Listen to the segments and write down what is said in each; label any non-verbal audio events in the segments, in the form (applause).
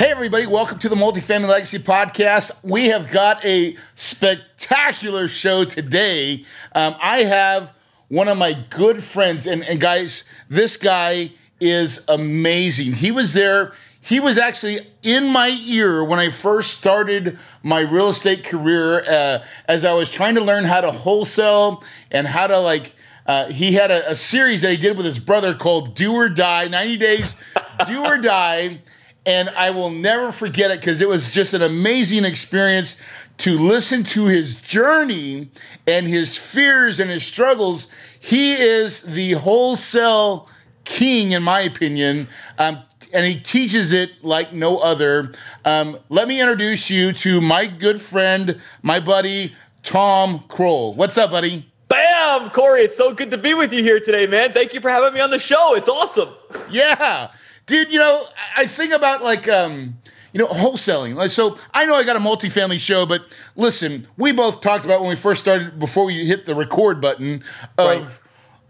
Hey, everybody, welcome to the Multifamily Legacy Podcast. We have got a spectacular show today. Um, I have one of my good friends, and, and guys, this guy is amazing. He was there, he was actually in my ear when I first started my real estate career uh, as I was trying to learn how to wholesale and how to like. Uh, he had a, a series that he did with his brother called Do or Die 90 Days Do or Die and I will never forget it because it was just an amazing experience to listen to his journey and his fears and his struggles. He is the wholesale king, in my opinion, um, and he teaches it like no other. Um, let me introduce you to my good friend, my buddy, Tom Krol. What's up, buddy? Bam, Corey, it's so good to be with you here today, man. Thank you for having me on the show. It's awesome. Yeah dude. You know, I think about like um, you know, wholesaling. Like, so I know I got a multifamily show, but listen, we both talked about when we first started before we hit the record button of right.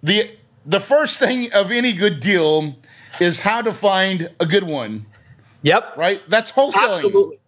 the the first thing of any good deal is how to find a good one. Yep. Right. That's wholesaling. Absolutely.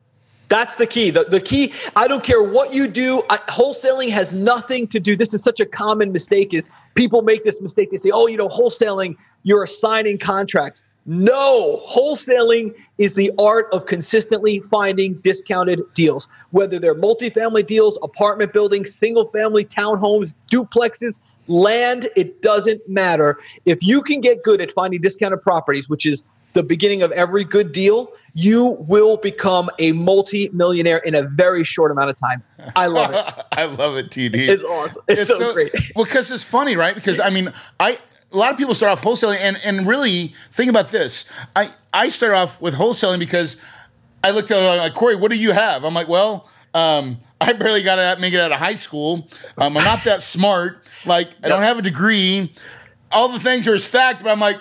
That's the key. The, the key, I don't care what you do, I, wholesaling has nothing to do. This is such a common mistake is people make this mistake. They say, oh, you know, wholesaling, you're assigning contracts. No, wholesaling is the art of consistently finding discounted deals, whether they're multifamily deals, apartment buildings, single family townhomes, duplexes, land, it doesn't matter. If you can get good at finding discounted properties, which is the beginning of every good deal, you will become a multi-millionaire in a very short amount of time. I love it. (laughs) I love it, TD. It's awesome. It's, it's so, so, great. Well, because it's funny, right? Because I mean, I a lot of people start off wholesaling, and and really think about this. I I started off with wholesaling because I looked at it, like Corey, what do you have? I'm like, well, um, (laughs) I barely got to make it out of high school. Um, I'm not that smart. Like I don't have a degree. All the things are stacked, but I'm like,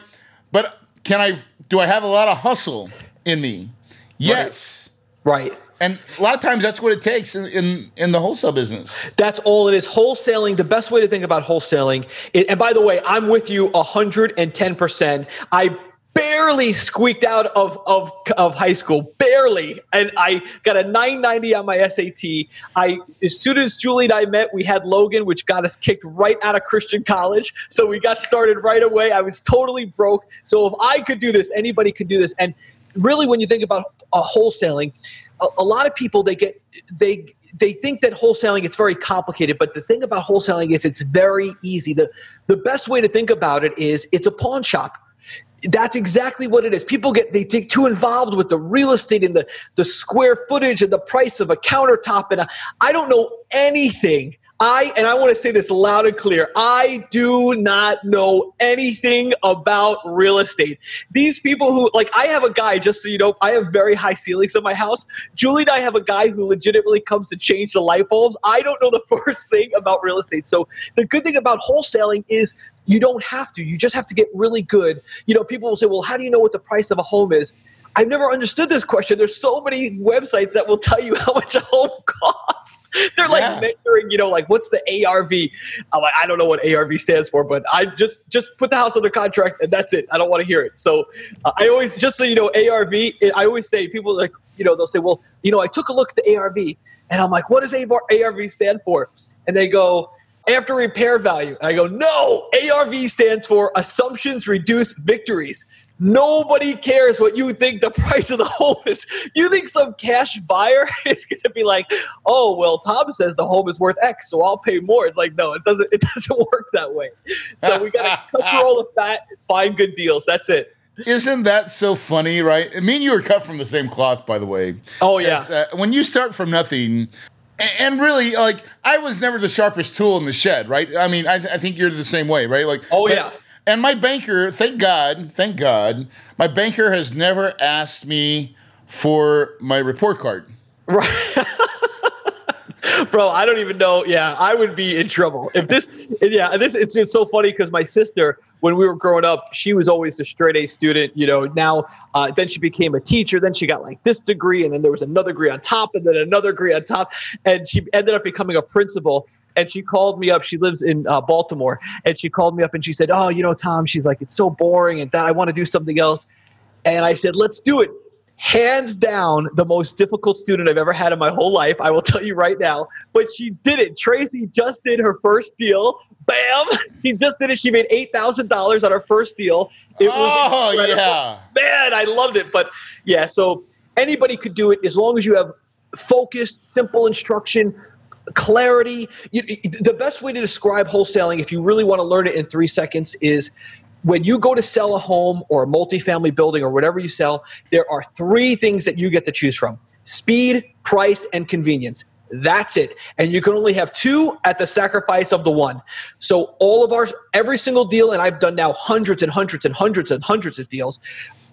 but can I? Do I have a lot of hustle in me? Yes. Right. right. And a lot of times that's what it takes in, in, in, the wholesale business. That's all it is. Wholesaling, the best way to think about wholesaling, and by the way, I'm with you 110%. I barely squeaked out of, of, of high school, barely. And I got a 990 on my SAT. I as soon as Julie and I met, we had Logan, which got us kicked right out of Christian college. So we got started right away. I was totally broke. So if I could do this, anybody could do this. And really when you think about uh, wholesaling, a, a lot of people they get they they think that wholesaling it's very complicated but the thing about wholesaling is it's very easy. The the best way to think about it is it's a pawn shop. That's exactly what it is. People get they get too involved with the real estate and the the square footage and the price of a countertop and I don't know anything I, and I want to say this loud and clear, I do not know anything about real estate. These people who, like, I have a guy, just so you know, I have very high ceilings in my house. Julie and I have a guy who legitimately comes to change the light bulbs. I don't know the (laughs) first thing about real estate. So the good thing about wholesaling is you don't have to. You just have to get really good. You know, people will say, well, how do you know what the price of a home is? I've never understood this question. There's so many websites that will tell you (laughs) how much a home costs. They're like yeah. measuring, you know, like what's the ARV? I'm like, I don't know what ARV stands for, but I just just put the house under contract and that's it. I don't want to hear it. So uh, I always, just so you know, ARV. I always say people like, you know, they'll say, well, you know, I took a look at the ARV, and I'm like, what does ARV stand for? And they go, after repair value. And I go, no, ARV stands for assumptions reduce victories Nobody cares what you think the (laughs) price of the home is. You think some cash buyer (laughs) is going to be like, "Oh, well, Tom says the home is worth X, so I'll pay more." It's like, no, it doesn't. It (laughs) doesn't work that way. So we got to cut through all the fat, find good deals. That's it. Isn't that so funny, right? Me and you were cut from the same cloth, by the way. Oh yeah. As, uh, when you start from nothing, and really, like, I was never the sharpest tool in the shed, right? I mean, I, th- I think you're the same way, right? Like, Oh, but- yeah. And my banker, thank God, thank God, my banker has never asked me for my report card. Right. (laughs) Bro, I don't even know. Yeah, I would be in trouble if this. Yeah, this it's, it's so funny because my sister, when we were growing up, she was always a straight A student. You know, now uh, then she became a teacher. Then she got like this degree, and then there was another degree on top, and then another degree on top, and she ended up becoming a principal. And she called me up. She lives in uh, Baltimore, and she called me up and she said, "Oh, you know, Tom, she's like, it's so boring, and that I want to do something else." And I said, let's do it. Hands down, the most difficult student I've ever had in my whole life. I will tell you right now. But she did it. Tracy just did her first deal. Bam! (laughs) She just did it. She made $8,000 on her first deal. It was oh, incredible. yeah. Man, I loved it. But yeah, so anybody could do it as long as you have focused, simple instruction, clarity. You, the best way to describe wholesaling, if you really want to learn it in three seconds, is when you go to sell a home or a multifamily building or whatever you sell, there are three things that you get to choose from speed, price, and convenience. That's it. And you can only have two at the sacrifice of the one. So, all of our, every single deal, and I've done now hundreds and hundreds and hundreds and hundreds of deals,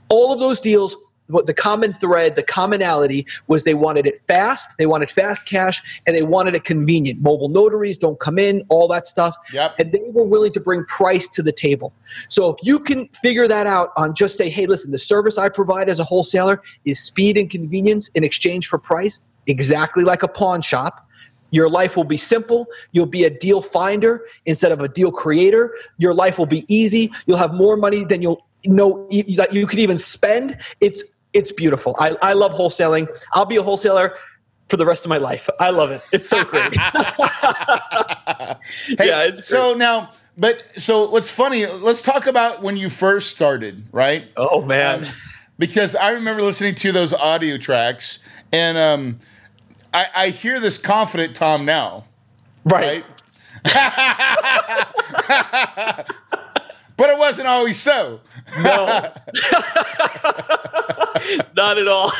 all of those deals what the common thread, the commonality was they wanted it fast, they wanted fast cash, and they wanted it convenient. Mobile notaries don't come in, all that stuff. Yep. And they were willing to bring price to the table. So if you can figure that out on just say, hey, listen, the service I provide as a wholesaler is speed and convenience in exchange for price, exactly like a pawn shop. Your life will be simple. You'll be a deal finder instead of a deal creator. Your life will be easy. You'll have more money than you'll know that you could even spend. It's it's beautiful. I, I love wholesaling. I'll be a wholesaler for the rest of my life. I love it. It's so great. (laughs) (laughs) Hey, yeah, so now, but so what's funny? Let's talk about when you first started, right? oh man. Um, because I remember listening to those audio tracks, and um, I, I hear this confident Tom now, right. right? (laughs) but it wasn't always so. No. (laughs) (laughs) Not at all.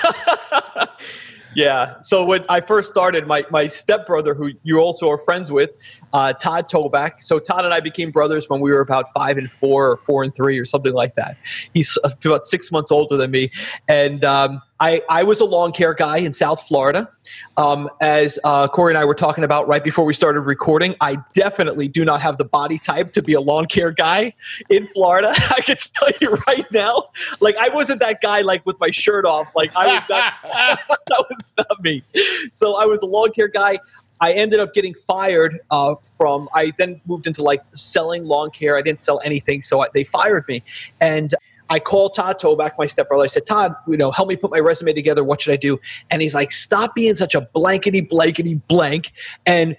(laughs) yeah. So when I first started, my, my stepbrother, who you also are friends with, uh, Todd Toback. So Todd and I became brothers when we were about five and four or four and three or something like that. He's about six months older than me. And um, I, I was a lawn care guy in South Florida. Um, as uh, Corey and I were talking about right before we started recording, I definitely do not have the body type to be a lawn care guy in Florida. (laughs) I can tell you right now, like I wasn't that guy like with my shirt off. Like I was not. (laughs) that was not me. So I was a lawn care guy. I ended up getting fired uh, from. I then moved into like selling lawn care. I didn't sell anything, so I, they fired me. And I called Todd Toback, my stepbrother. I said, Todd, you know, help me put my resume together. What should I do? And he's like, stop being such a blankety blankety blank and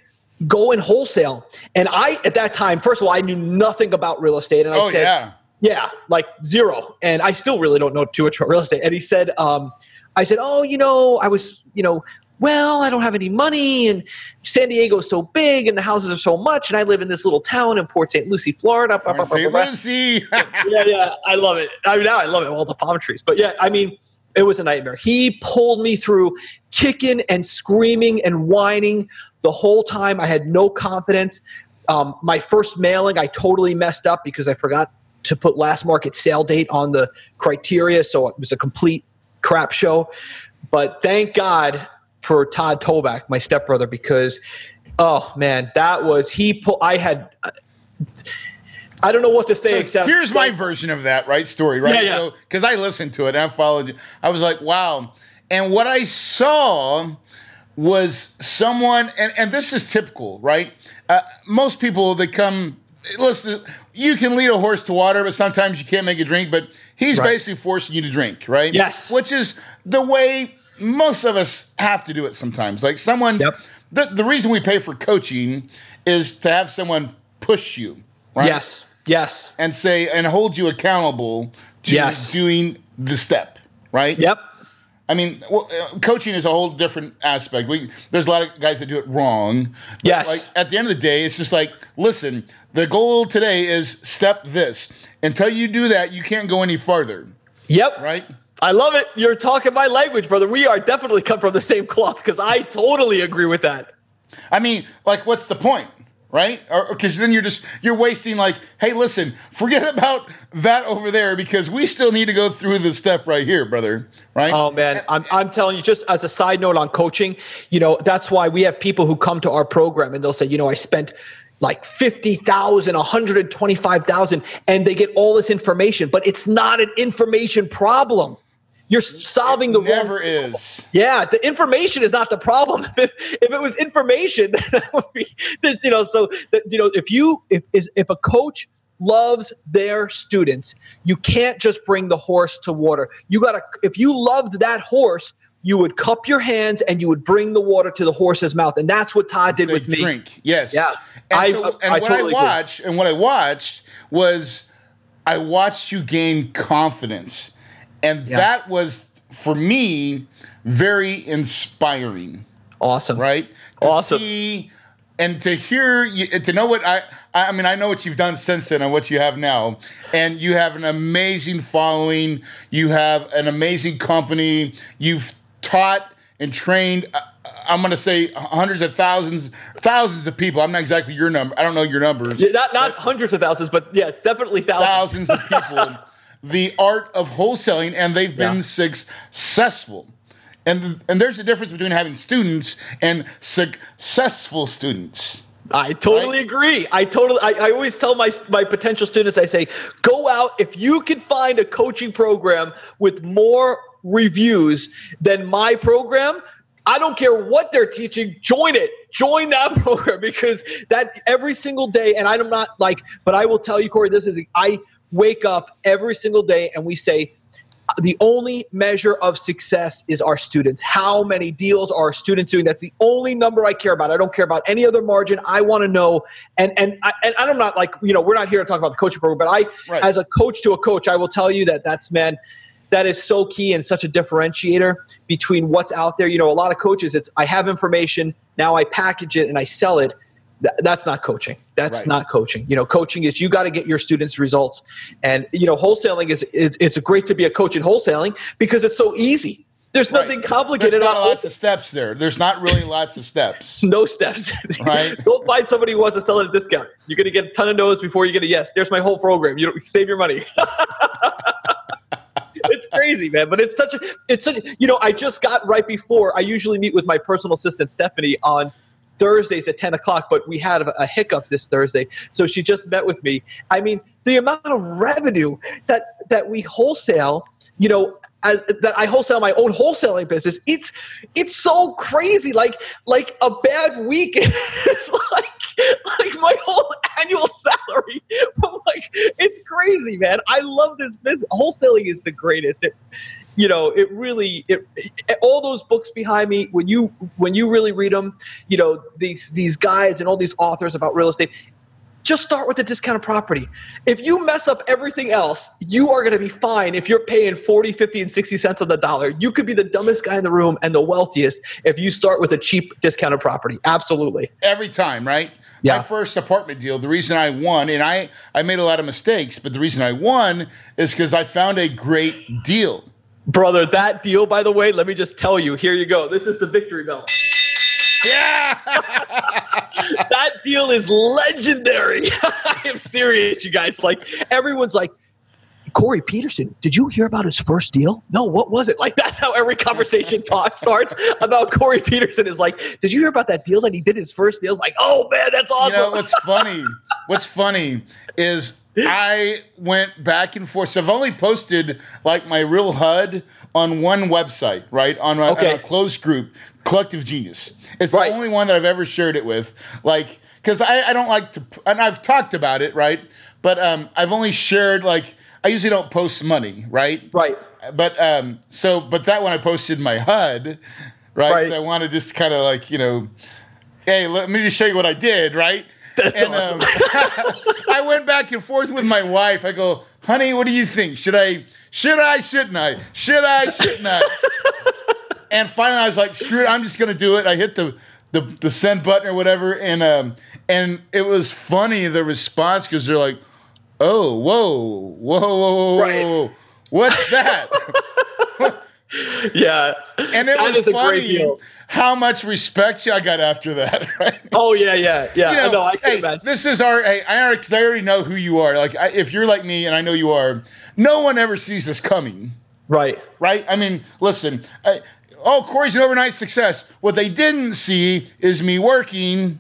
go in wholesale. And I, at that time, first of all, I knew nothing about real estate. And I Oh said, yeah. yeah, like zero. And I still really don't know too much about real estate. And he said, um, I said, oh, you know, I was, you know, well, I don't have any money, and San Diego's so big, and the houses are so much, and I live in this little town in Port St. Lucie, Florida. blah, St. blah, blah." Lucie. (laughs) yeah, yeah, I love it. I mean, now I love it. All the palm trees, but yeah, I mean, it was a nightmare. He pulled me through, kicking and screaming and whining the whole time. I had no confidence. Um, my first mailing, I totally messed up because I forgot to put last market sale date on the criteria, so it was a complete crap show. But thank God for Todd Toback, my stepbrother, because oh man, that was he. Pull, I had. I don't know what to say except Here's my version of that, right? Story, right? Yeah, yeah. So, because I listened to it and I followed you, I was like, wow. And what I saw was someone, and, and this is typical, right? Uh, most people that come, listen, you can lead a horse to water, but sometimes you can't make it drink. But he's Right. basically forcing you to drink, right? Yes. Which is the way most of us have to do it sometimes. Like someone, Yep. the, the reason we pay for coaching is to have someone push you, right? Yes, yes. and say and hold you accountable to Yes. doing the step, right? Yep. I mean, well, uh, coaching is a whole different aspect. We, there's a lot of guys that do it wrong. Yes. Like at the end of the day, it's just like, listen, the goal today is step this. Until you do that, you can't go any farther, Yep. right? I love it. You're talking my language, brother. We are definitely come from the same cloth because I totally agree with that. I mean, like, what's the point, right? Because then you're just you're wasting. Like, hey, listen, forget about that over there because we still need to go through the step right here, brother. Right? Oh man, I'm, I'm telling you, just as a side note on coaching, you know, that's why we have people who come to our program and they'll say, you know, I spent like 50,000, 125,000 and they get all this information, but it's not an information problem. You're solving the Never wrong is. Yeah, the information is not the problem. If, (laughs) if it was information, (laughs) that would be this, you know. So that, you know, if you if if a coach loves their students, you can't just bring the horse to water. You gotta if you loved that horse, you would cup your hands and you would bring the water to the horse's mouth, and that's what Todd did with me. Drink. Yes. Yeah. And, I- so, and I what totally I agree. watched and what I watched was I watched you gain confidence. And Yeah. that was for me very inspiring. Awesome, right? To Awesome. See, and to hear you, to know what I, I mean, I know what you've done since then and what you have now, and you have an amazing following. You have an amazing company. You've taught and trained. uh, I'm going to say hundreds of thousands, thousands of people. I'm not exactly your number. I don't know your numbers. Yeah, not not hundreds of thousands, but yeah, definitely thousands. Thousands of people. (laughs) the art of wholesaling, and they've been Yeah. successful. And, and there's a difference between having students and successful students. I totally Right? agree. I totally. I, I always tell my my potential students. I say, go out if you can find a coaching program with more reviews than my program. I don't care what they're teaching. Join it. Join that (laughs) program because that every single day. And I'm not like, but I will tell you, Corey. This is I wake up every single day and we say the only measure of success is our students. How many deals are our students doing? That's the only number I care about. I don't care about any other margin. I want to know. And and I, and I'm not like you know we're not here to talk about the coaching program, but I Right. as a coach to a coach, I will tell you that that's man. That is so key and such a differentiator between what's out there. You know, a lot of coaches, it's I have information, now I package it and I sell it. Th- that's not coaching. That's Right. not coaching. You know, coaching is you got to get your students results. And you know, wholesaling is it, it's great to be a coach in wholesaling because it's so easy. There's nothing Right. complicated There's not about lots of steps there. There's not really lots of steps. (laughs) no steps. (laughs) Right. Go find somebody who wants to sell at a discount. You're going to get a ton of no's before you get a yes. There's my whole program. You don't save your money. (laughs) it's crazy, man. But it's such a, it's such, you know, I just got right before, I usually meet with my personal assistant, Stephanie, on Thursdays at 10 o'clock, but we had a, a hiccup this Thursday. So she just met with me. I mean, the amount of revenue that, that we wholesale, you know, as, that I wholesale my own wholesaling business, it's it's so crazy. Like like a bad week (laughs) is like like my whole annual salary. (laughs) I'm like, it's crazy, man. I love this business. Wholesaling is the greatest. It, you know, it really it, it- all those books behind me. When you when you really read them, you know these these guys and all these authors about real estate. Just start with the discounted property. If you mess up everything else, you are going to be fine if you're paying 40, 50, and 60 cents on the dollar. You could be the dumbest guy in the room and the wealthiest if you start with a cheap discounted property. Absolutely. Every time, right? Yeah. My first apartment deal, the reason I won, and I, I made a lot of mistakes, but the reason I won is because I found a great deal. Brother, that deal, by the way, let me just tell you here you go. This is the victory bell. Yeah. (laughs) that deal is legendary. (laughs) I am serious, you guys. Like everyone's like, Corey Peterson, did you hear about his first deal? No, what was it? Like that's how every conversation talk starts about Corey Peterson is like, did you hear about that deal that he did his first deal? It's like, oh man, that's awesome. You know what's funny? What's funny is I went back and forth. So I've only posted like my real HUD on one website, right? On my, on Okay. a closed group, Collective Genius. It's Right. the only one that I've ever shared it with. Like, because I, I don't like to, and I've talked about it, right? But um, I've only shared like I usually don't post money, right? right. But um, so, but that one I posted my HUD, right? Right. So I want to just kind of like you know, hey, let me just show you what I did, right? That's and awesome. um, (laughs) I went back and forth with my wife. I go, honey, what do you think? Should I, should I, shouldn't I? Should I, shouldn't I? (laughs) and finally I was like, screw it, I'm just gonna do it. I hit the the, the send button or whatever, and um and it was funny the response because they're like, oh, whoa, whoa, whoa, whoa, Right. whoa, what's that? (laughs) (laughs) yeah. and it That was is a great funny how much respect I got after that, (laughs) right? Oh yeah, yeah, yeah. you know, I know. I can hey, imagine. this is our. Hey, I I already know who you are. Like, I, if you're like me, and I know you are, no one ever sees this coming, Right. right? I mean, listen. I, oh, Corey's an overnight success. What they didn't see is me working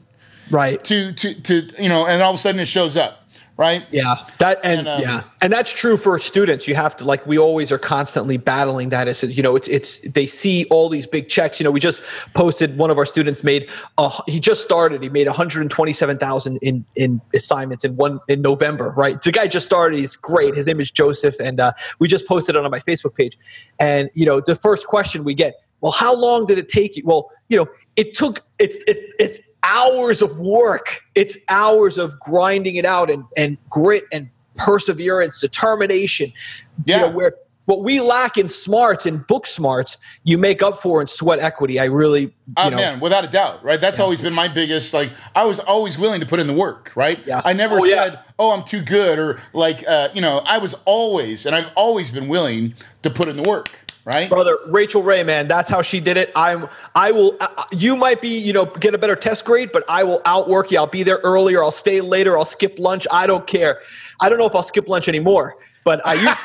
Right. to to to you know, and all of a sudden it shows up, right? Yeah, that and, And, um, yeah, and that's true for students. You have to like we always are constantly battling that. It's you know it's it's they see all these big checks. You know, we just posted one of our students made uh, he just started. He made one hundred twenty seven thousand in in assignments in one in November. Right, the guy just started. He's great. His name is Joseph, and uh, we just posted it on my Facebook page. And you know, the first question we get, well, how long did it take you? Well, you know, it took it's it's it's hours of work. It's hours of grinding it out and and grit and perseverance, determination. Yeah. You know, where what we lack in smarts and book smarts, you make up for in sweat equity. I really, you Oh know, man, without a doubt, right? That's always been my biggest. Like, I was always willing to put in the work, right? Yeah. I never Oh, yeah. said, "Oh, I'm too good," or like, uh, you know, I was always, and I've always been willing to put in the work, right? brother Rachel Ray, man, that's how she did it. I'm, I will. Uh, you might be, you know, get a better test grade, but I will outwork you. I'll be there earlier. I'll stay later. I'll skip lunch. I don't care. I don't know if I'll skip lunch anymore, but I used.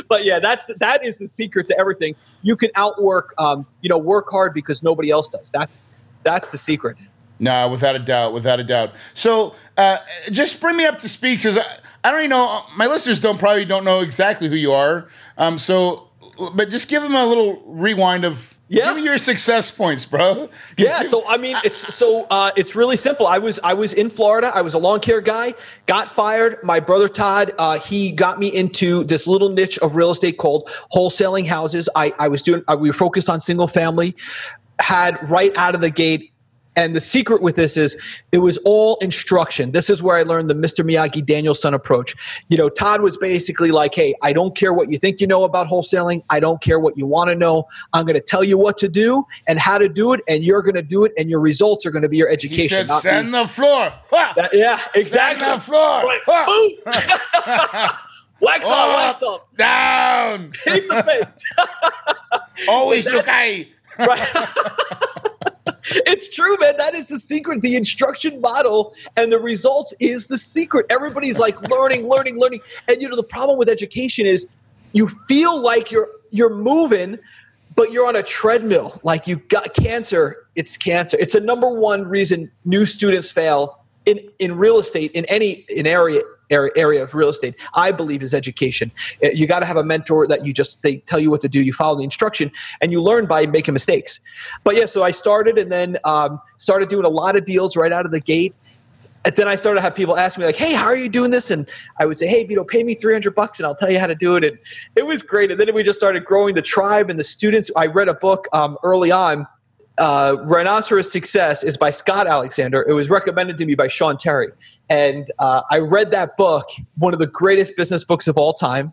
(laughs) but yeah, that's the, that is the secret to everything. You can outwork, um, you know, work hard because nobody else does. That's that's the secret. No, without a doubt, without a doubt. So, uh, just bring me up to speed because I, I don't even know. My listeners don't probably don't know exactly who you are. Um, so, but just give them a little rewind of. Yeah. Give me your success points, bro. (laughs) Yeah, so I mean, it's so uh, it's really simple. I was I was in Florida. I was a lawn care guy. Got fired. My brother Todd, uh, he got me into this little niche of real estate called wholesaling houses. I I was doing. Uh, we were focused on single family. Had right out of the gate. And the secret with this is it was all instruction. This is where I learned the Mr. Miyagi Daniel-san approach. You know, Todd was basically like, hey, I don't care what you think you know about wholesaling. I don't care what you want to know. I'm going to tell you what to do and how to do it, and you're going to do it, and your results are going to be your He education. said, not me. "Sand the floor." (laughs) That- (laughs) yeah, exactly. Sand the floor. Wax on, wax. Up, down. Hit the fence. Always look high. right. (laughs) it's true, man. That is the secret. The instruction model and the result is the secret. Everybody's like (laughs) learning, learning, learning. And you know, the problem with education is you feel like you're you're moving, but you're on a treadmill. Like you've got cancer. It's cancer. It's the number one reason new students fail in, in real estate, in any in area area, of real estate, I believe is education. Uh, You got to have a mentor that you just they tell you what to do. You follow the instruction, and you learn by making mistakes. But yeah, so I started and then um, started doing a lot of deals right out of the gate. And then I started to have people ask me like, "Hey, how are you doing this?" And I would say, "Hey, Vito, pay me three hundred bucks, and I'll tell you how to do it." And it was great. And then we just started growing the tribe and the students. I read a book um, early on. Uh, Rhinoceros Success is by Scott Alexander. It was recommended to me by Sean Terry, and uh, I read that book, one of the greatest business books of all time.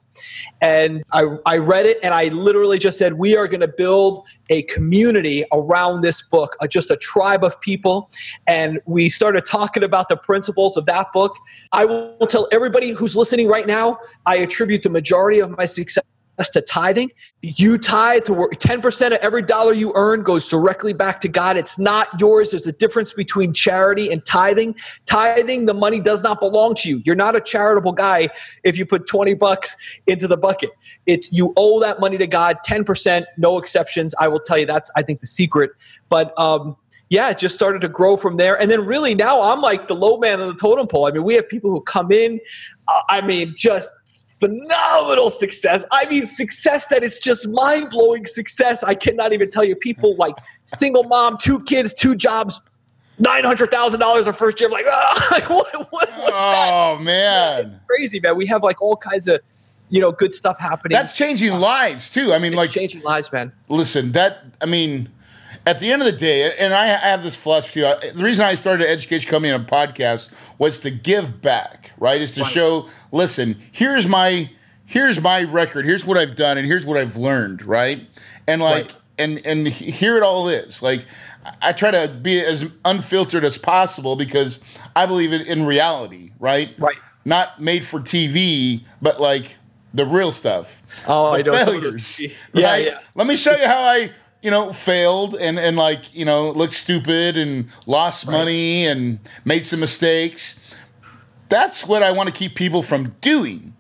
And I, I read it, and I literally just said, "We are going to build a community around this book, uh, just a tribe of people." And we started talking about the principles of that book. I will tell everybody who's listening right now, I attribute the majority of my success to tithing. You tithe to work 10% of every dollar you earn goes directly back to God. It's not yours. There's a difference between charity and tithing. Tithing, the money does not belong to you. You're not a charitable guy if you put 20 bucks into the bucket. It's you owe that money to God, 10%, no exceptions. I will tell you that's I think the secret. But um yeah, it just started to grow from there. And then really now I'm like the low man on the totem pole. I mean, we have people who come in, uh, I mean, just phenomenal success. I mean, success that is just mind blowing success. I cannot even tell you. People like single mom, two kids, two jobs, nine hundred thousand dollars a first year. I'm like, oh, (laughs) like what, what, what's? Oh man, Crazy man. We have like all kinds of, you know, good stuff happening. that's changing lives too. I mean, It's like, changing lives, man. listen, that I mean, at the end of the day, and I have this philosophy. uh, The reason I started Education Company on a podcast was to give back, right? Is to Right. show, listen, here's my here's my record, here's what I've done, and here's what I've learned, right? And like, Right. and and here it all is. Like, I- try to be as unfiltered as possible because I believe in, in reality, right? Right. Not made for TV, but like the real stuff. Oh, the I know failures. those- (laughs) Yeah, yeah. Let me show you how I, you know, failed and and like you know looked stupid and lost money and made some mistakes. That's what I want to keep people from doing.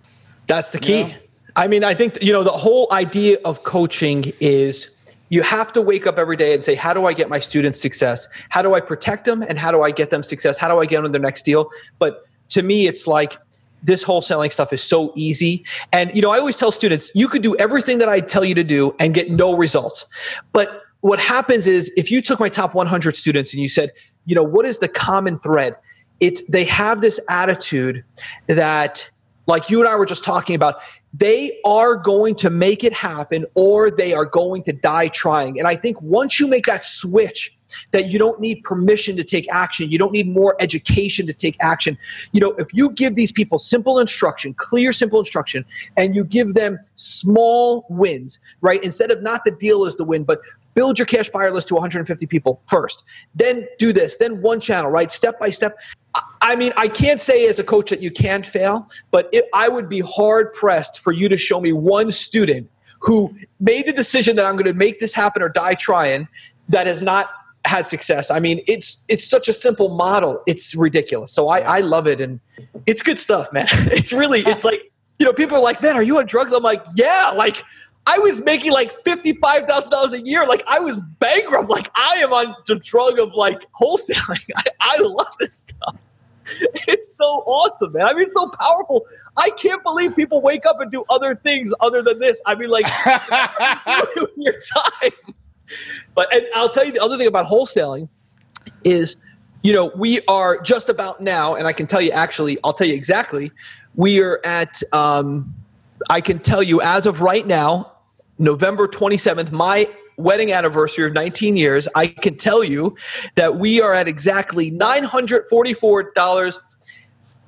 That's the key. Yeah. I mean, I think, you know, the whole idea of coaching is you have to wake up every day and say, how do I get my students success? How do I protect them? And how do I get them success? How do I get them their next deal? But to me, it's like this wholesaling stuff is so easy. And, you know, I always tell students, you could do everything that I tell you to do and get no results. But what happens is if you took my top 100 students and you said, you know, what is the common thread? It's they have this attitude that like you and I were just talking about, they are going to make it happen or they are going to die trying. And I think once you make that switch, that you don't need permission to take action, you don't need more education to take action. You know, if you give these people simple instruction, clear, simple instruction, and you give them small wins, right? Instead of not the deal is the win, but build your cash buyer list to 150 people first, then do this, then one channel, right? Step by step. I- mean, I can't say as a coach that you can't fail, but it, I would be hard pressed for you to show me one student who made the decision that I'm going to make this happen or die trying that has not had success. I mean, it's it's such a simple model. It's ridiculous. So I, I love it, and it's good stuff, man. (laughs) It's really (laughs) it's like you know people are like, man, are you on drugs? I'm like, yeah, like. I was making like fifty-five thousand dollars a year. Like I was bankrupt. Like I am on the drug of like wholesaling. (laughs) I, I love this stuff. It's so awesome, man. I mean, it's so powerful. I can't believe people wake up and do other things other than this. I mean, like your time. But I'll tell you the other thing about wholesaling is, you know, we are just about now, and I can tell you actually, I'll tell you exactly, we are at, um, I can tell you as of right now, November 27th, my wedding anniversary of 19 years, I can tell you that we are at exactly $944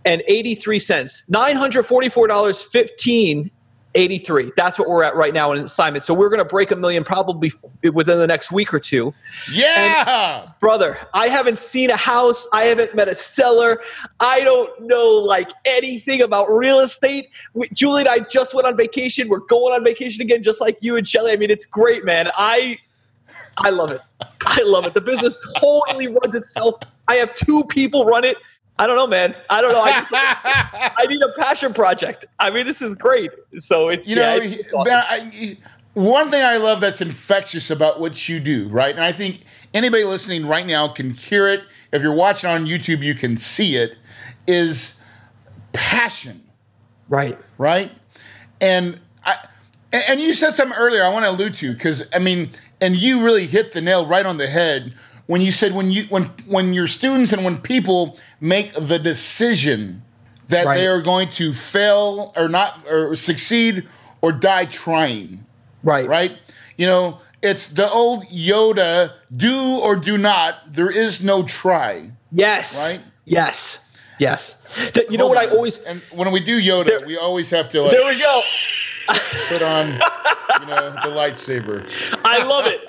and 83 cents. $944.15 83. That's what we're at right now in assignment. So we're going to break a million probably within the next week or two. Yeah. Brother, I haven't seen a house. I haven't met a seller. I don't know like anything about real estate. We, Julie and I just went on vacation. We're going on vacation again, just like you and Shelly. I mean, it's great, man. I I love it. I love it. The business totally runs itself. I have two people run it. I don't know, man. I don't know. I, just, (laughs) I need a passion project. I mean, this is great. So it's you yeah, know, it's awesome. I, one thing I love that's infectious about what you do, right? And I think anybody listening right now can hear it. If you're watching on YouTube, you can see it. Is passion, right. right? And I and, and you said something earlier. I want to allude to because I mean, and you really hit the nail right on the head when you said when you when when your students and when people make the decision that Right. they are going to fail or not or succeed or die trying Right. right you know it's the old yoda do or do not there is no try Yes. Right? Yes. Yes. Th- You know Hold what I always. and when we do yoda There- we always have to like There we go. put on (laughs) you know the lightsaber I love it.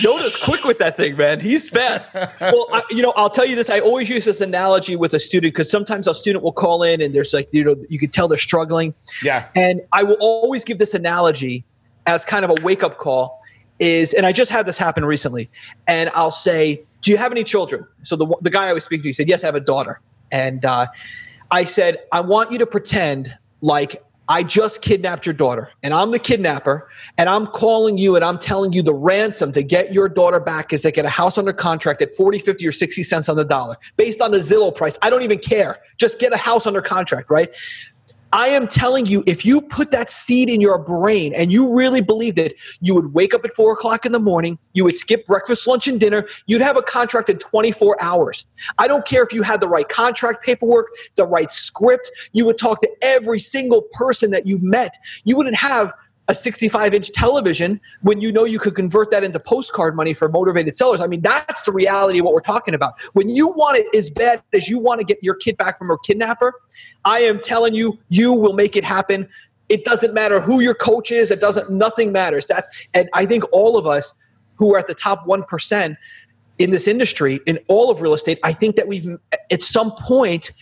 Yoda's quick with that thing, man. He's fast. Well, I, you know, I'll tell you this. I always use this analogy with a student because sometimes a student will call in and there's like, you know, you can tell they're struggling. yeah And I will always give this analogy as kind of a wake up call is, and I just had this happen recently. And I'll say, Do you have any children? So the, the guy I was speaking to, he said, Yes, I have a daughter. And uh, I said, I want you to pretend like I just kidnapped your daughter and I'm the kidnapper and I'm calling you and I'm telling you the ransom to get your daughter back is to get a house under contract at 40, 50, or 60 cents on the dollar based on the Zillow price. I don't even care. Just get a house under contract, right? I am telling you, if you put that seed in your brain and you really believed it, you would wake up at four o'clock in the morning, you would skip breakfast, lunch, and dinner, you'd have a contract in 24 hours. I don't care if you had the right contract paperwork, the right script, you would talk to every single person that you met. You wouldn't have a 65 inch television when you know you could convert that into postcard money for motivated sellers. I mean, that's the reality of what we're talking about. When you want it as bad as you want to get your kid back from her kidnapper, I am telling you, you will make it happen. It doesn't matter who your coach is. It doesn't. Nothing matters. That's and I think all of us who are at the top one percent in this industry, in all of real estate, I think that we've at some point,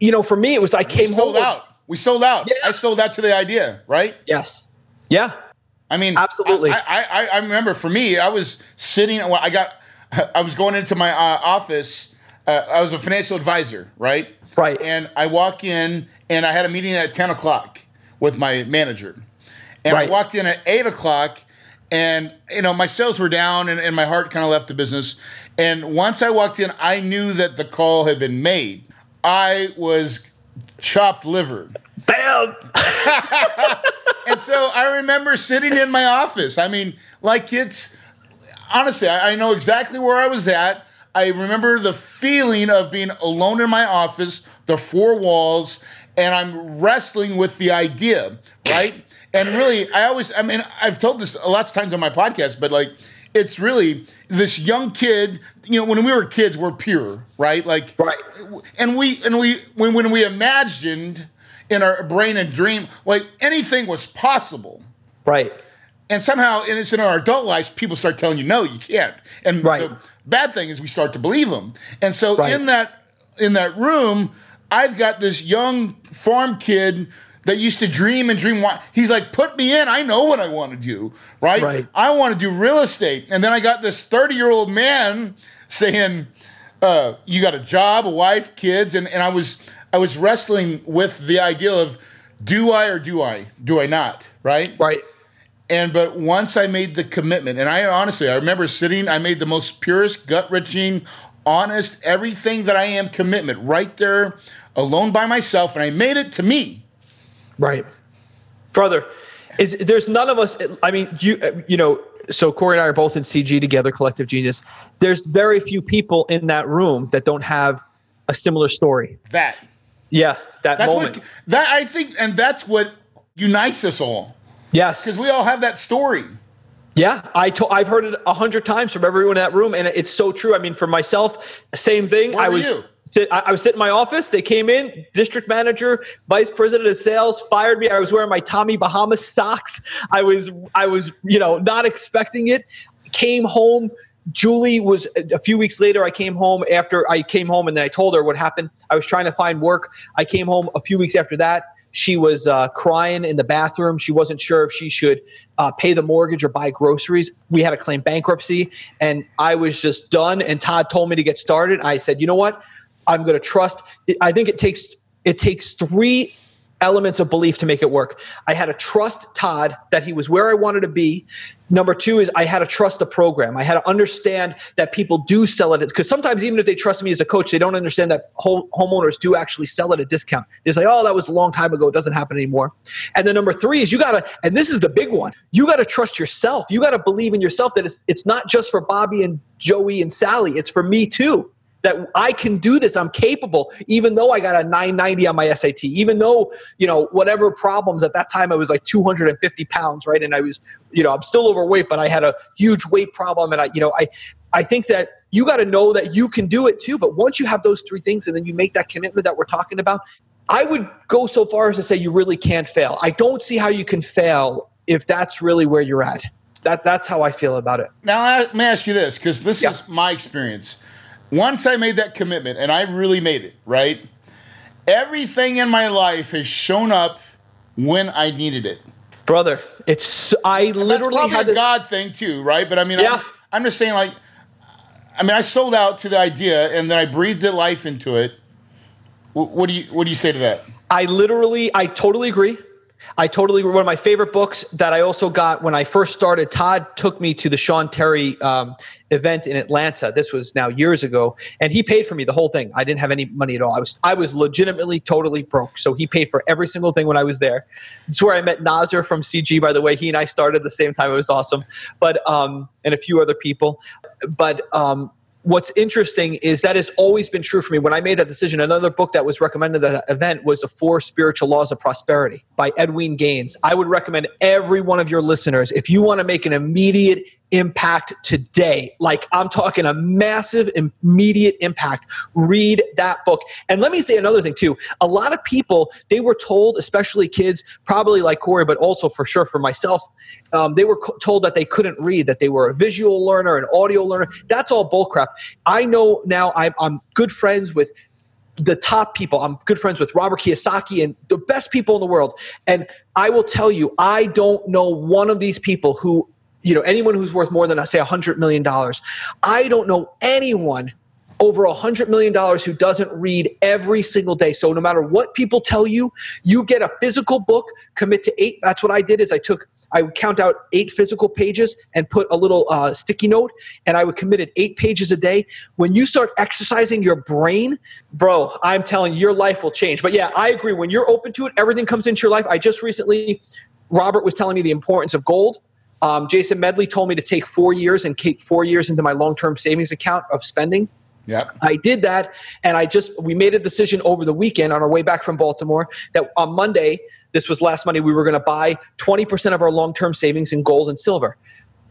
you know, for me, it was I came we sold home. out. We sold out. Yeah. I sold out to the idea, right? Yes. Yeah. I mean, absolutely. I, I, I remember for me, I was sitting. I got. I was going into my uh, office. Uh, I was a financial advisor, right? Right. And I walk in, and I had a meeting at ten o'clock with my manager, and right. I walked in at eight o'clock, and you know my sales were down, and, and my heart kind of left the business. And once I walked in, I knew that the call had been made. I was chopped liver. Bam! (laughs) (laughs) and so I remember sitting in my office. I mean, like it's honestly, I, I know exactly where I was at. I remember the feeling of being alone in my office, the four walls, and I'm wrestling with the idea, right? and really, I always, I mean, I've told this a lots of times on my podcast, but like, it's really this young kid. You know, when we were kids, we're pure, right? Like, right. And we and we when when we imagined in our brain and dream like anything was possible, right? And somehow, and it's in our adult lives, people start telling you no, you can't. And right. the bad thing is we start to believe them. And so right. in that in that room, I've got this young farm kid that used to dream and dream. He's like, put me in. I know what I want to do, right? right. I want to do real estate. And then I got this 30 year old man saying, uh, you got a job, a wife, kids. And, and I was, I was wrestling with the idea of do I or do I? Do I not? Right? Right. And but once I made the commitment, and I honestly, I remember sitting, I made the most purest, gut wrenching, honest, everything that I am commitment right there alone by myself. And I made it to me. Right. Brother, is there's none of us I mean, you you know, so Corey and I are both in CG together, Collective Genius. There's very few people in that room that don't have a similar story. That. Yeah, that that's moment. What, that I think, and that's what unites us all. Yes, because we all have that story. Yeah, I to, I've heard it a hundred times from everyone in that room, and it's so true. I mean, for myself, same thing. Where I was. You? I, I was sitting in my office. They came in, district manager, vice president of sales, fired me. I was wearing my Tommy Bahama socks. I was, I was, you know, not expecting it. Came home. Julie was a few weeks later. I came home after I came home, and then I told her what happened. I was trying to find work. I came home a few weeks after that. She was uh, crying in the bathroom. She wasn't sure if she should uh, pay the mortgage or buy groceries. We had to claim bankruptcy, and I was just done. And Todd told me to get started. I said, you know what? I'm going to trust. I think it takes it takes three elements of belief to make it work. I had to trust Todd that he was where I wanted to be. Number two is I had to trust the program. I had to understand that people do sell it because sometimes even if they trust me as a coach, they don't understand that home, homeowners do actually sell at a discount. They say, "Oh, that was a long time ago. It doesn't happen anymore." And then number three is you got to, and this is the big one. You got to trust yourself. You got to believe in yourself that it's it's not just for Bobby and Joey and Sally. It's for me too that I can do this. I'm capable, even though I got a 990 on my SAT, even though, you know, whatever problems at that time, I was like 250 pounds, right? And I was, you know, I'm still overweight, but I had a huge weight problem. And I, you know, I, I think that you got to know that you can do it too. But once you have those three things and then you make that commitment that we're talking about, I would go so far as to say you really can't fail. I don't see how you can fail if that's really where you're at. That, that's how I feel about it. Now, let me ask you this because this yeah. is my experience once I made that commitment, and I really made it, right? Everything in my life has shown up when I needed it. Brother, it's I literally had a God thing too, right? But I mean, yeah. I'm, I'm just saying, like, I mean, I sold out to the idea, and then I breathed the life into it. What, what do you What do you say to that? I literally, I totally agree. I totally one of my favorite books that I also got when I first started. Todd took me to the Sean Terry um, event in Atlanta. This was now years ago, and he paid for me the whole thing. I didn't have any money at all. I was I was legitimately totally broke. So he paid for every single thing when I was there. It's where I met Nazir from CG. By the way, he and I started at the same time. It was awesome. But um, and a few other people. But um, what's interesting is that has always been true for me. When I made that decision, another book that was recommended at that event was The Four Spiritual Laws of Prosperity by Edwene Gaines. I would recommend every one of your listeners, if you want to make an immediate impact today. Like I'm talking a massive, immediate impact. Read that book. And let me say another thing too. A lot of people, they were told, especially kids, probably like Corey, but also for sure for myself, um, they were told that they couldn't read, that they were a visual learner, an audio learner. That's all bullcrap. I know now I'm, I'm good friends with the top people. I'm good friends with Robert Kiyosaki and the best people in the world. And I will tell you, I don't know one of these people who you know anyone who's worth more than I say a hundred million dollars i don't know anyone over a hundred million dollars who doesn't read every single day so no matter what people tell you you get a physical book commit to eight that's what i did is i took I would count out eight physical pages and put a little uh, sticky note, and I would commit it eight pages a day. When you start exercising your brain, bro, I'm telling you, your life will change. But yeah, I agree. When you're open to it, everything comes into your life. I just recently, Robert was telling me the importance of gold. Um, Jason Medley told me to take four years and keep four years into my long term savings account of spending. Yeah. I did that, and I just we made a decision over the weekend on our way back from Baltimore that on Monday, this was last Monday, we were going to buy 20% of our long term savings in gold and silver.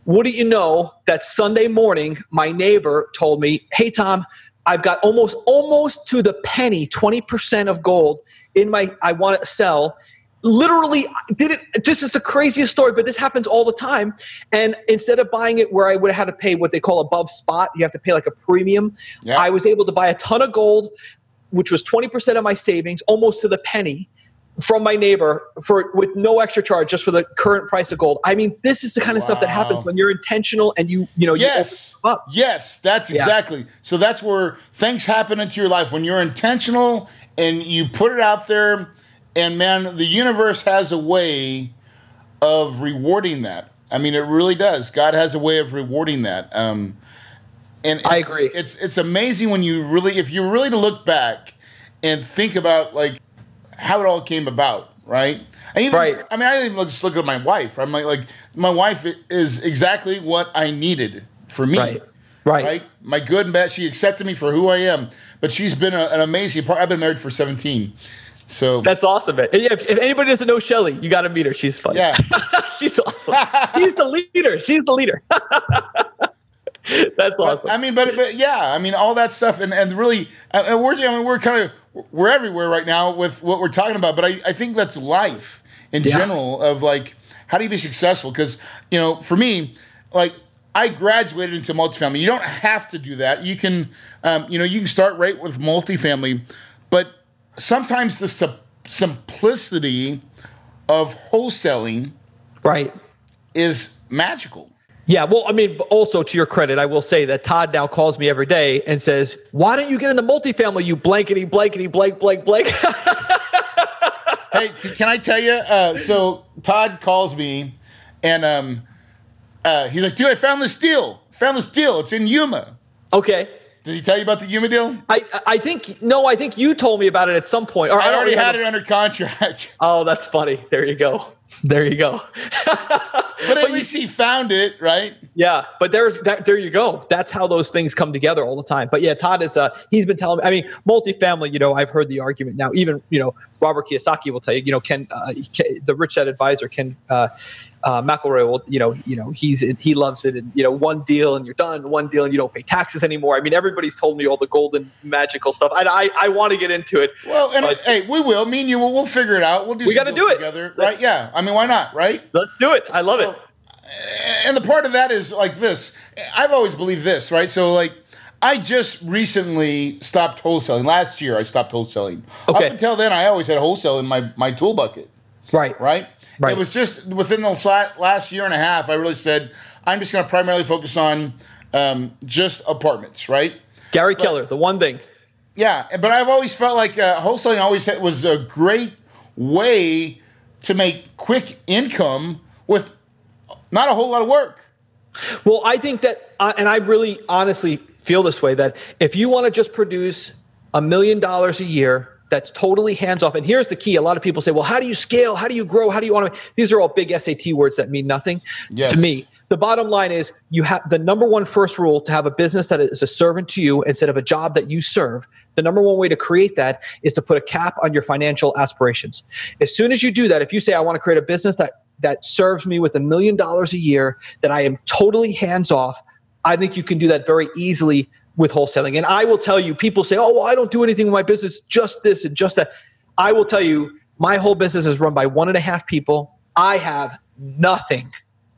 What do you know? That Sunday morning, my neighbor told me, "Hey Tom, I've got almost almost to the penny 20% of gold in my I want to sell literally did it this is the craziest story but this happens all the time and instead of buying it where i would have had to pay what they call above spot you have to pay like a premium yeah. i was able to buy a ton of gold which was 20% of my savings almost to the penny from my neighbor for with no extra charge just for the current price of gold i mean this is the kind of wow. stuff that happens when you're intentional and you you know yes you yes that's exactly yeah. so that's where things happen into your life when you're intentional and you put it out there and man, the universe has a way of rewarding that. I mean, it really does. God has a way of rewarding that. Um, and I agree. It's it's amazing when you really, if you really to look back and think about like how it all came about, right? And even, right. I mean, I didn't even just look at my wife. I'm like, like my wife is exactly what I needed for me. Right. Right. right. My good and bad. She accepted me for who I am, but she's been a, an amazing part. I've been married for 17. So that's awesome, man. If, if anybody doesn't know Shelly, you got to meet her. She's funny. Yeah, (laughs) she's awesome. She's the leader. She's the leader. (laughs) that's awesome. But, I mean, but, but yeah, I mean, all that stuff, and and really, uh, and we're I mean, we're kind of we're everywhere right now with what we're talking about. But I I think that's life in yeah. general of like how do you be successful? Because you know, for me, like I graduated into multifamily. You don't have to do that. You can, um, you know, you can start right with multifamily, but sometimes the simplicity of wholesaling right. is magical. Yeah well i mean also to your credit i will say that todd now calls me every day and says why don't you get in the multifamily you blankety blankety blank blank blank? (laughs) Hey can i tell you uh, so todd calls me and um, uh, he's like dude i found this deal. Found this deal. It's in yuma. Okay did he tell you about the Yuma deal? I I think no. I think you told me about it at some point. Or I, I already had it under contract. Oh, that's funny. There you go. There you go. (laughs) but at but least you, he found it, right? Yeah, but there's that. There you go. That's how those things come together all the time. But yeah, Todd is. Uh, he's been telling me. I mean, multifamily. You know, I've heard the argument now. Even you know, Robert Kiyosaki will tell you. You know, Ken, uh, the Rich Dad Advisor, Ken uh, uh, McElroy will, you know, you know, he's he loves it, and you know, one deal and you're done, one deal and you don't pay taxes anymore. I mean, everybody's told me all the golden magical stuff. I I, I want to get into it. Well, and hey, we will. Me and you, we'll, we'll figure it out. We'll do. We got to do it together, right? Yeah. I mean, why not, right? Let's do it. I love so, it. And the part of that is like this. I've always believed this, right? So like. I just recently stopped wholesaling. Last year, I stopped wholesaling. Okay. Up until then, I always had wholesale in my, my tool bucket. Right. Right. Right. It was just within the last year and a half, I really said, I'm just going to primarily focus on um, just apartments, right? Gary but, Keller, the one thing. Yeah, but I've always felt like uh, wholesaling always was a great way to make quick income with not a whole lot of work. Well, I think that, uh, and I really honestly feel this way that if you want to just produce a million dollars a year that's totally hands off. And here's the key: a lot of people say, "Well, how do you scale? How do you grow? How do you automate?" These are all big SAT words that mean nothing yes. to me. The bottom line is you have the number one first rule to have a business that is a servant to you instead of a job that you serve. The number one way to create that is to put a cap on your financial aspirations. As soon as you do that, if you say, I want to create a business that that serves me with a million dollars a year, that I am totally hands off, I think you can do that very easily with wholesaling. And I will tell you, people say, oh, well, I don't do anything with my business, just this and just that. I will tell you, my whole business is run by one and a half people. I have nothing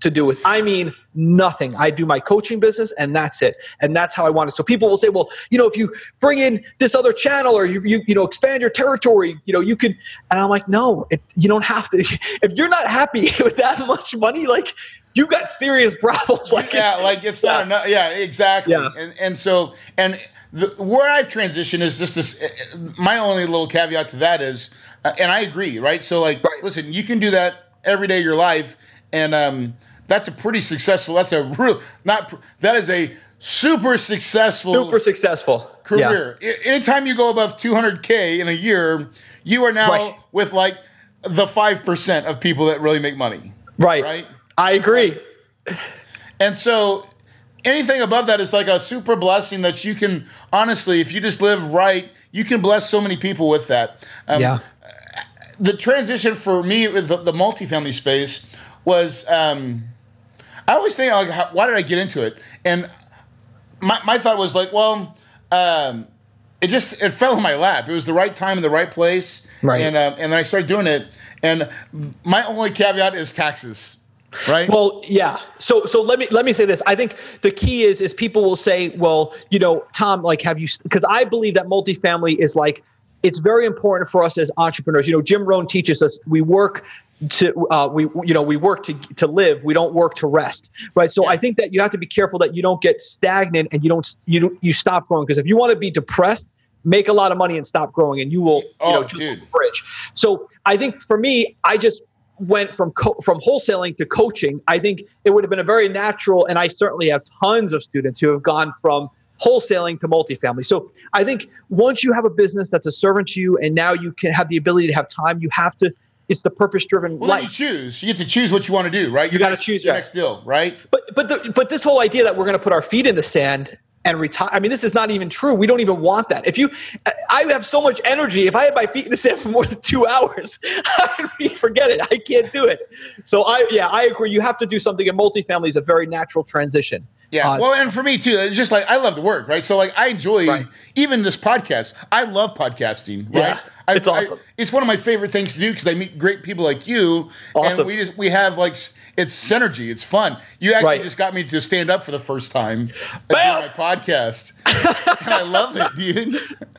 to do with. I mean, nothing. I do my coaching business and that's it. And that's how I want it. So people will say, well, you know, if you bring in this other channel or you, you, you know, expand your territory, you know, you can. and I'm like, no, it, you don't have to. (laughs) If you're not happy (laughs) with that much money, like you got serious (laughs) problems. Like, yeah, it's, like it's yeah. not enough. Yeah, exactly. Yeah. And, and so, and the, where I've transitioned is just this, my only little caveat to that is, uh, and I agree, right? So like, right. listen, you can do that every day of your life. And, um, that's a pretty successful. That's a real not. That is a super successful, super successful career. Yeah. Anytime you go above 200k in a year, you are now right. with like the five percent of people that really make money. Right. Right. I agree. And so anything above that is like a super blessing that you can honestly, if you just live right, you can bless so many people with that. Um, yeah. The transition for me with the, the multifamily space was. Um, I always think like, how, why did I get into it? And my my thought was like, well, um, it just it fell in my lap. It was the right time in the right place, right? And uh, and then I started doing it. And my only caveat is taxes. Right. Well, yeah. So so let me let me say this. I think the key is is people will say, well, you know, Tom, like, have you? Because I believe that multifamily is like it's very important for us as entrepreneurs. You know, Jim Rohn teaches us we work to uh, we you know we work to to live. We don't work to rest right? So i think that you have to be careful that you don't get stagnant and you don't you you stop growing. Because if you want to be depressed make a lot of money and stop growing and you will you oh, know dude. bridge. So i think for me i just went from co- from wholesaling to coaching. I think it would have been a very natural and i certainly have tons of students who have gone from wholesaling to multifamily. So i think once you have a business that's a servant to you and now you can have the ability to have time you have to it's the purpose driven well, life. You choose. You get to choose what you want to do, right? You, got to choose your next deal, right? But but the, but this whole idea that we're going to put our feet in the sand and retire. I mean, this is not even true. We don't even want that. If you, I have so much energy. If I had my feet in the sand for more than two hours, (laughs) I mean, forget it. I can't do it. So I, yeah, I agree. You have to do something. And multifamily is a very natural transition. Yeah. Uh, well, and for me too, it's just like I love to work, right? So like I enjoy right. even this podcast. I love podcasting, right? Yeah, I, it's awesome. I, it's one of my favorite things to do because I meet great people like you, awesome. and we just we have like it's synergy. It's fun. You actually right. just got me to stand up for the first time on my podcast, and I love it, (laughs) dude.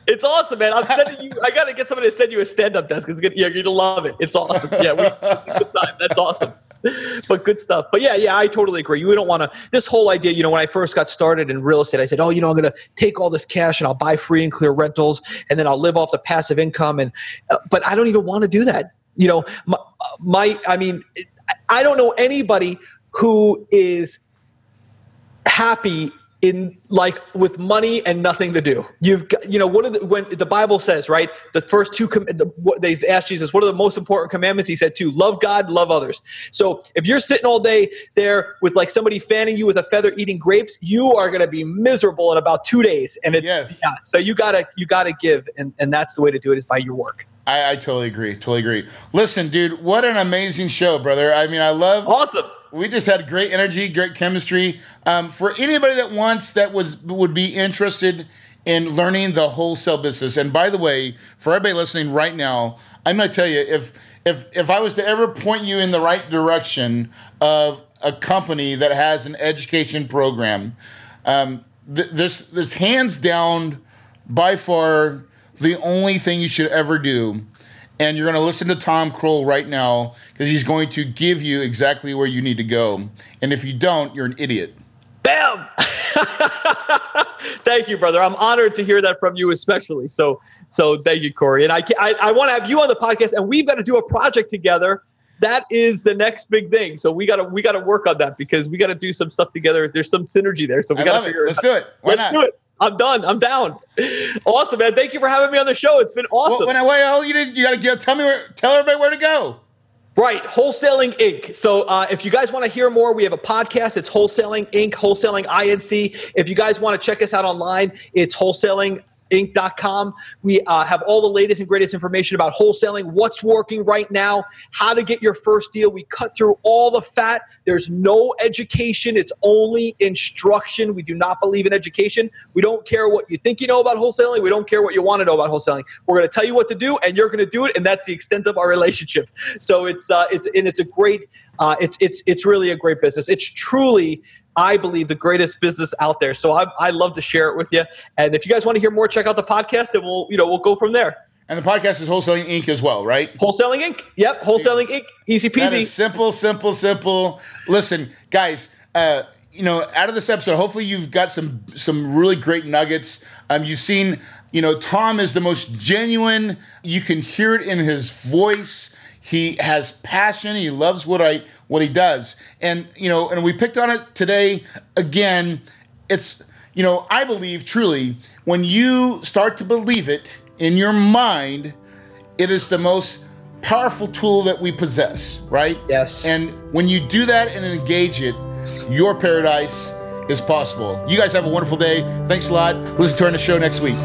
It's awesome, man. I'm sending you. I gotta get somebody to send you a stand-up desk. It's gonna, you're gonna love it. It's awesome. Yeah, we, good time. That's awesome. (laughs) but good stuff. But yeah, yeah, I totally agree. You don't want to. This whole idea, you know, when I first got started in real estate, I said, oh, you know, I'm going to take all this cash and I'll buy free and clear rentals, and then I'll live off the passive income. And uh, but I don't even want to do that. You know, my, my I mean, I don't know anybody who is happy in like with money and nothing to do. You've got, you know, what are the, when the Bible says, right? The first two, com- the, what they asked Jesus, what are the most important commandments? He said, two, love God, love others. So if you're sitting all day there with like somebody fanning you with a feather eating grapes, you are going to be miserable in about two days. And it's, yes. yeah, so you gotta, you gotta give. And, and that's the way to do it is by your work. I, I totally agree. Totally agree. Listen, dude, what an amazing show, brother. I mean, I love awesome we just had great energy, great chemistry. Um, for anybody that wants that was would be interested in learning the wholesale business. And by the way, for everybody listening right now, I'm going to tell you if if if I was to ever point you in the right direction of a company that has an education program, um, th- this this hands down by far the only thing you should ever do and you're going to listen to Tom Krol right now because he's going to give you exactly where you need to go. And if you don't, you're an idiot. Bam! (laughs) thank you, brother. I'm honored to hear that from you, especially. So, so thank you, Corey. And I, I, I want to have you on the podcast, and we've got to do a project together. That is the next big thing. So we got to we got to work on that because we got to do some stuff together. There's some synergy there. So we got to figure it. Let's do it. Why Let's not? do it. I'm done. I'm down. Awesome, man. Thank you for having me on the show. It's been awesome. Well, when I, well, you, you got to tell me where, tell everybody where to go. Right, Wholesaling Inc. So uh, if you guys want to hear more, we have a podcast. It's Wholesaling Inc. Wholesaling INC. If you guys want to check us out online, it's Wholesaling inc.com. We uh, have all the latest and greatest information about wholesaling, what's working right now, how to get your first deal. We cut through all the fat. There's no education, it's only instruction. We do not believe in education. We don't care what you think you know about wholesaling. We don't care what you want to know about wholesaling. We're going to tell you what to do, and you're going to do it, and that's the extent of our relationship. So it's uh, it's and it's a great uh, it's it's it's really a great business. It's truly I believe, the greatest business out there. So I, I love to share it with you. And if you guys want to hear more, check out the podcast, and we'll you know we'll go from there. And the podcast is Wholesaling Inc. as well, right? Wholesaling Inc. Yep, Wholesaling Inc. Easy peasy. Simple, simple, simple. Listen, guys. Uh, you know, out of this episode, hopefully you've got some some really great nuggets. Um, you've seen, you know, Tom is the most genuine. You can hear it in his voice. He has passion. He loves what I what he does. And you know, and we picked on it today again. It's you know, I believe truly when you start to believe it in your mind, it is the most powerful tool that we possess, right? Yes. And when you do that and engage it, your paradise is possible. You guys have a wonderful day. Thanks a lot. Listen to our show next week.